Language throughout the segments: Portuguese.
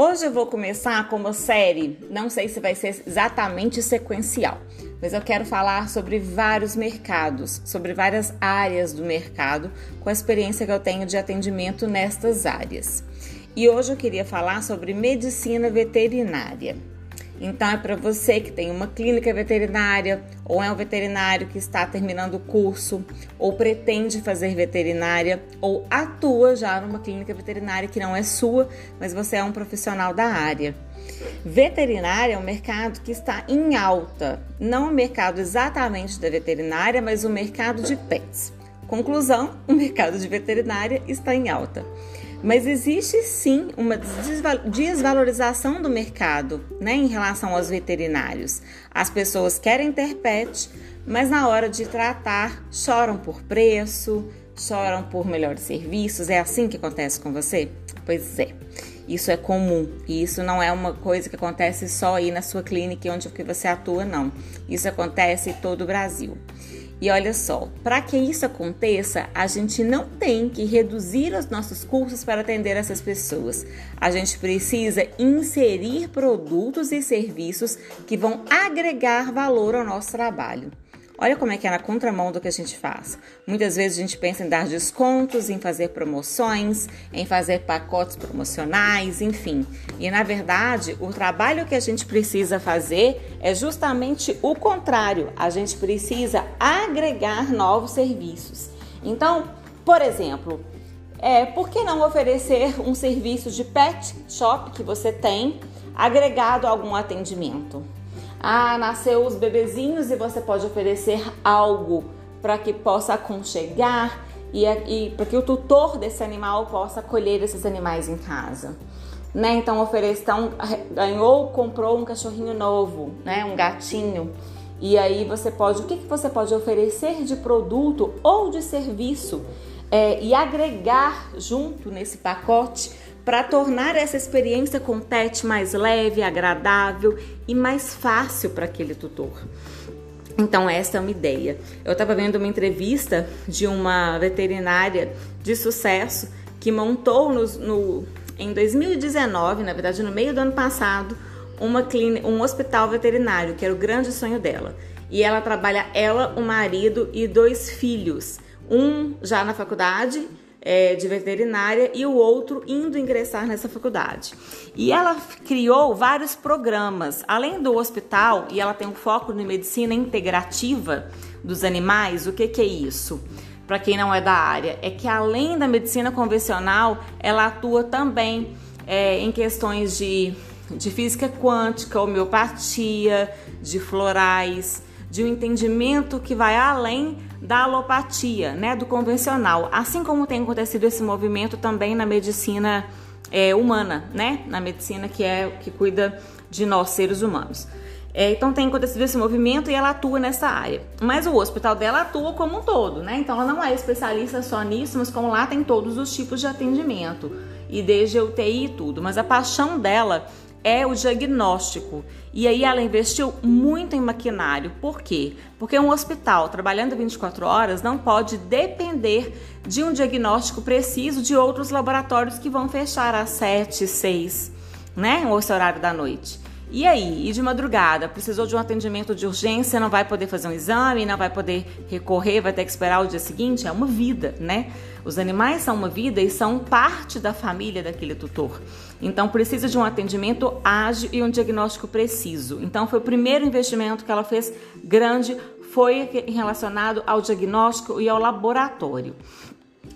Hoje eu vou começar com uma série, não sei se vai ser exatamente sequencial, mas eu quero falar sobre vários mercados, sobre várias áreas do mercado, com a experiência que eu tenho de atendimento nestas áreas. E hoje eu queria falar sobre medicina veterinária. Então, é para você que tem uma clínica veterinária, ou é um veterinário que está terminando o curso, ou pretende fazer veterinária, ou atua já numa clínica veterinária que não é sua, mas você é um profissional da área. Veterinária é um mercado que está em alta, não o mercado exatamente da veterinária, mas o mercado de pets. Conclusão: o mercado de veterinária está em alta. Mas existe sim uma desvalorização do mercado né, em relação aos veterinários. As pessoas querem ter pet, mas na hora de tratar choram por preço, choram por melhores serviços. É assim que acontece com você? Pois é. Isso é comum e isso não é uma coisa que acontece só aí na sua clínica onde você atua, não. Isso acontece em todo o Brasil. E olha só, para que isso aconteça, a gente não tem que reduzir os nossos cursos para atender essas pessoas. A gente precisa inserir produtos e serviços que vão agregar valor ao nosso trabalho. Olha como é que é na contramão do que a gente faz. Muitas vezes a gente pensa em dar descontos, em fazer promoções, em fazer pacotes promocionais, enfim. E na verdade, o trabalho que a gente precisa fazer é justamente o contrário. A gente precisa agregar novos serviços. Então, por exemplo, é, por que não oferecer um serviço de pet shop que você tem agregado a algum atendimento? Ah, nasceu os bebezinhos e você pode oferecer algo para que possa aconchegar e, e para que o tutor desse animal possa acolher esses animais em casa. Né? Então ofereça, então, ganhou, comprou um cachorrinho novo, né? um gatinho. E aí você pode, o que, que você pode oferecer de produto ou de serviço é, e agregar junto nesse pacote para tornar essa experiência com o pet mais leve, agradável e mais fácil para aquele tutor. Então, essa é uma ideia. Eu estava vendo uma entrevista de uma veterinária de sucesso que montou no, no, em 2019, na verdade, no meio do ano passado, uma clínica, um hospital veterinário, que era o grande sonho dela. E ela trabalha, ela, o marido e dois filhos. Um já na faculdade é, de veterinária e o outro indo ingressar nessa faculdade. E ela criou vários programas, além do hospital, e ela tem um foco em medicina integrativa dos animais. O que, que é isso? Para quem não é da área, é que além da medicina convencional, ela atua também é, em questões de, de física quântica, homeopatia, de florais, de um entendimento que vai além da alopatia, né, do convencional, assim como tem acontecido esse movimento também na medicina é, humana, né, na medicina que é que cuida de nós seres humanos. É, então tem acontecido esse movimento e ela atua nessa área. Mas o hospital dela atua como um todo, né? Então ela não é especialista só nisso, mas como lá tem todos os tipos de atendimento e desde UTI e tudo. Mas a paixão dela é o diagnóstico. E aí ela investiu muito em maquinário. Por quê? Porque um hospital trabalhando 24 horas não pode depender de um diagnóstico preciso de outros laboratórios que vão fechar às 7, 6, né? Ou esse horário da noite. E aí, e de madrugada, precisou de um atendimento de urgência, não vai poder fazer um exame, não vai poder recorrer, vai ter que esperar o dia seguinte? É uma vida, né? Os animais são uma vida e são parte da família daquele tutor. Então, precisa de um atendimento ágil e um diagnóstico preciso. Então, foi o primeiro investimento que ela fez grande, foi relacionado ao diagnóstico e ao laboratório.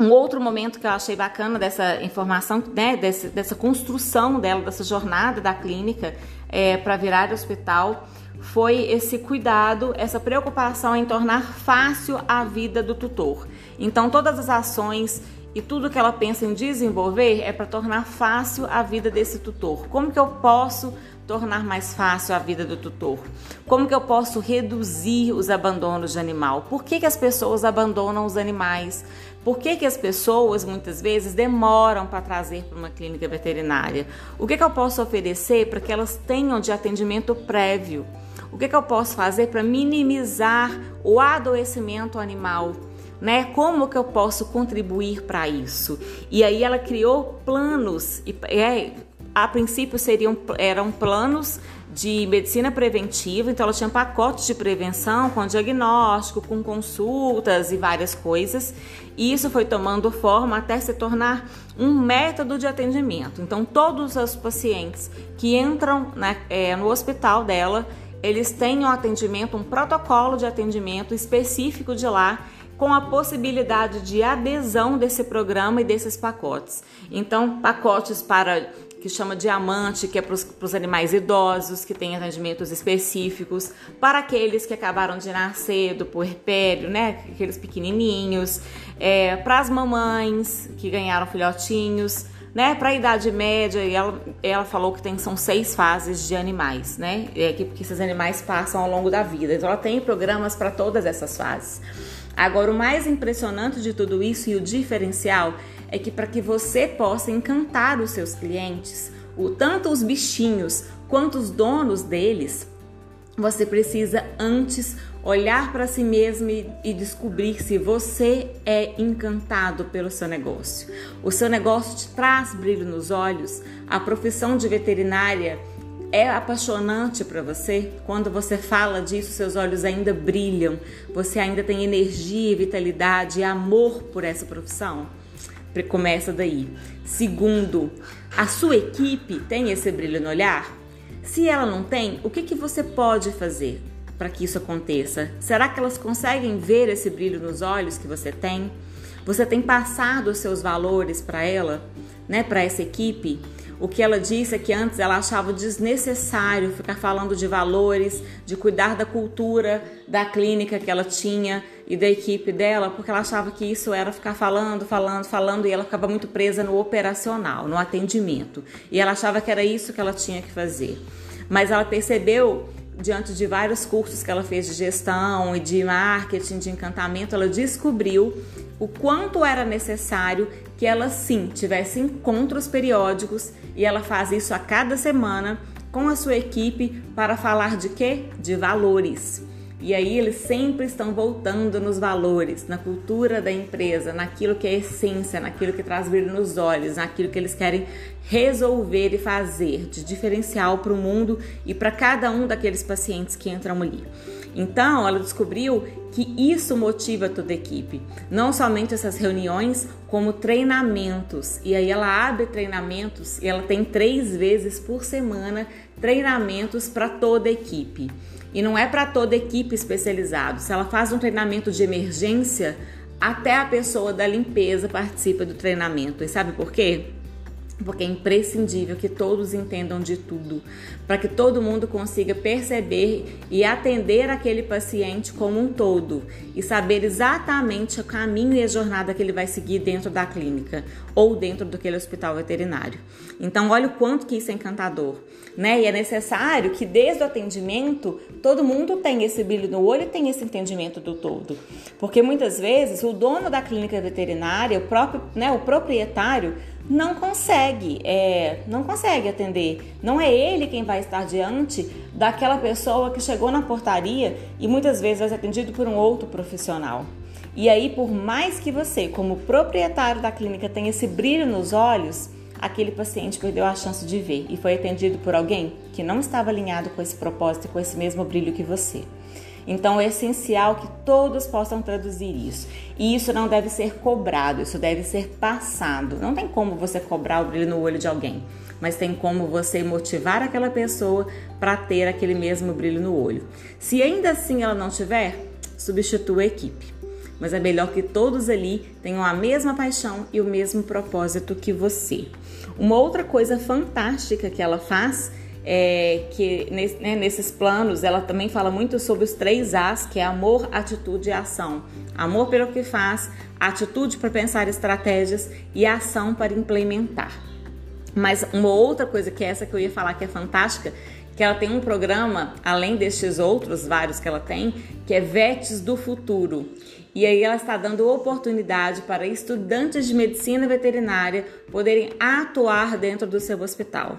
Um outro momento que eu achei bacana dessa informação, né, dessa, dessa construção dela, dessa jornada da clínica é, para virar hospital, foi esse cuidado, essa preocupação em tornar fácil a vida do tutor. Então, todas as ações e tudo que ela pensa em desenvolver é para tornar fácil a vida desse tutor. Como que eu posso tornar mais fácil a vida do tutor? Como que eu posso reduzir os abandonos de animal? Por que, que as pessoas abandonam os animais? Por que, que as pessoas muitas vezes demoram para trazer para uma clínica veterinária? O que, que eu posso oferecer para que elas tenham de atendimento prévio? O que, que eu posso fazer para minimizar o adoecimento animal? Né? Como que eu posso contribuir para isso? E aí ela criou planos e é, a princípio seriam eram planos de medicina preventiva, então ela tinha pacotes de prevenção com diagnóstico, com consultas e várias coisas. E isso foi tomando forma até se tornar um método de atendimento. Então, todos os pacientes que entram né, é, no hospital dela, eles têm um atendimento, um protocolo de atendimento específico de lá com a possibilidade de adesão desse programa e desses pacotes. Então, pacotes para que chama diamante, que é para os animais idosos, que tem atendimentos específicos, para aqueles que acabaram de nascer do puerpério, né, aqueles pequenininhos, é, para as mamães que ganharam filhotinhos, né, para a idade média, e ela, ela falou que tem, são seis fases de animais, né, é, que, que esses animais passam ao longo da vida, então ela tem programas para todas essas fases. Agora, o mais impressionante de tudo isso e o diferencial é que para que você possa encantar os seus clientes, o, tanto os bichinhos quanto os donos deles, você precisa antes olhar para si mesmo e, e, descobrir se você é encantado pelo seu negócio. O seu negócio te traz brilho nos olhos, a profissão de veterinária é apaixonante para você? Quando você fala disso, seus olhos ainda brilham, você ainda tem energia, vitalidade e amor por essa profissão? Começa daí. Segundo, a sua equipe tem esse brilho no olhar? Se ela não tem, o que, que você pode fazer para que isso aconteça? Será que elas conseguem ver esse brilho nos olhos que você tem? Você tem passado os seus valores para ela, né, para essa equipe? O que ela disse é que antes ela achava desnecessário ficar falando de valores, de cuidar da cultura da clínica que ela tinha e da equipe dela, porque ela achava que isso era ficar falando, falando, falando e ela ficava muito presa no operacional, no atendimento. E ela achava que era isso que ela tinha que fazer. Mas ela percebeu diante de vários cursos que ela fez de gestão e de marketing, de encantamento, ela descobriu o quanto era necessário que ela sim tivesse encontros periódicos e ela faz isso a cada semana com a sua equipe para falar de quê? De valores. E aí eles sempre estão voltando nos valores, na cultura da empresa, naquilo que é essência, naquilo que traz brilho nos olhos, naquilo que eles querem resolver e fazer de diferencial para o mundo e para cada um daqueles pacientes que entram ali. Então, ela descobriu que isso motiva toda a equipe, não somente essas reuniões, como treinamentos. E aí ela abre treinamentos e ela tem três vezes por semana treinamentos para toda a equipe. E não é para toda equipe especializada. Se ela faz um treinamento de emergência, até a pessoa da limpeza participa do treinamento. E sabe por quê? Porque é imprescindível que todos entendam de tudo, para que todo mundo consiga perceber e atender aquele paciente como um todo e saber exatamente o caminho e a jornada que ele vai seguir dentro da clínica ou dentro daquele hospital veterinário. Então, olha o quanto que isso é encantador, né? E é necessário que desde o atendimento todo mundo tenha esse brilho no olho e tenha esse entendimento do todo, porque muitas vezes o dono da clínica veterinária, o próprio, né, o proprietário não consegue, é, não consegue atender. Não é ele quem vai estar diante daquela pessoa que chegou na portaria e muitas vezes vai ser atendido por um outro profissional. E aí, por mais que você, como proprietário da clínica, tenha esse brilho nos olhos, aquele paciente perdeu a chance de ver e foi atendido por alguém que não estava alinhado com esse propósito e com esse mesmo brilho que você. Então é essencial que todos possam traduzir isso. E isso não deve ser cobrado, isso deve ser passado. Não tem como você cobrar o brilho no olho de alguém, mas tem como você motivar aquela pessoa para ter aquele mesmo brilho no olho. Se ainda assim ela não tiver, substitua a equipe. Mas é melhor que todos ali tenham a mesma paixão e o mesmo propósito que você. Uma outra coisa fantástica que ela faz é, que né, nesses planos ela também fala muito sobre os três As, que é amor, atitude e ação. Amor pelo que faz, atitude para pensar estratégias e ação para implementar. Mas uma outra coisa que é essa que eu ia falar que é fantástica, que ela tem um programa, além destes outros vários que ela tem, que é VETs do Futuro. E aí ela está dando oportunidade para estudantes de medicina veterinária poderem atuar dentro do seu hospital.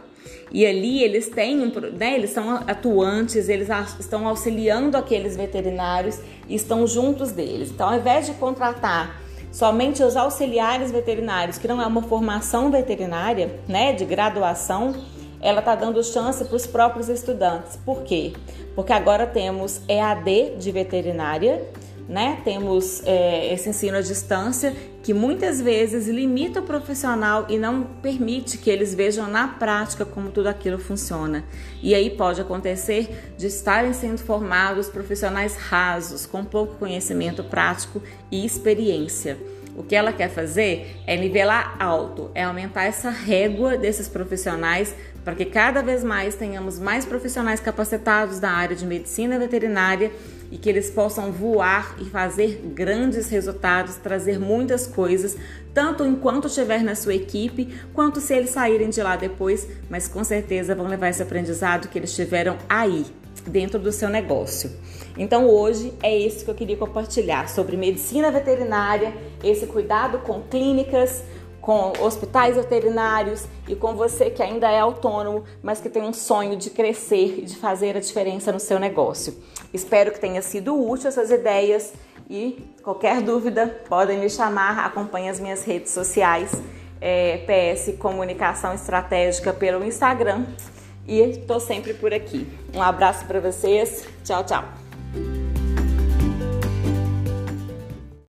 E ali eles têm, né, eles são atuantes, eles estão auxiliando aqueles veterinários e estão juntos deles. Então, ao invés de contratar Somente os auxiliares veterinários, que não é uma formação veterinária, né, de graduação, ela está dando chance para os próprios estudantes. Por quê? Porque agora temos EAD de veterinária, né? Temos é, esse ensino à distância que muitas vezes limita o profissional e não permite que eles vejam na prática como tudo aquilo funciona. E aí pode acontecer de estarem sendo formados profissionais rasos, com pouco conhecimento prático e experiência. O que ela quer fazer é nivelar alto, é aumentar essa régua desses profissionais para que cada vez mais tenhamos mais profissionais capacitados da área de medicina veterinária e que eles possam voar e fazer grandes resultados, trazer muitas coisas, tanto enquanto estiver na sua equipe, quanto se eles saírem de lá depois, mas com certeza vão levar esse aprendizado que eles tiveram aí, dentro do seu negócio. Então hoje é isso que eu queria compartilhar sobre medicina veterinária, esse cuidado com clínicas, com hospitais veterinários e com você que ainda é autônomo, mas que tem um sonho de crescer e de fazer a diferença no seu negócio. Espero que tenha sido útil essas ideias e qualquer dúvida podem me chamar, acompanhe as minhas redes sociais, é, PS Comunicação Estratégica pelo Instagram e estou sempre por aqui. Um abraço para vocês, tchau, tchau.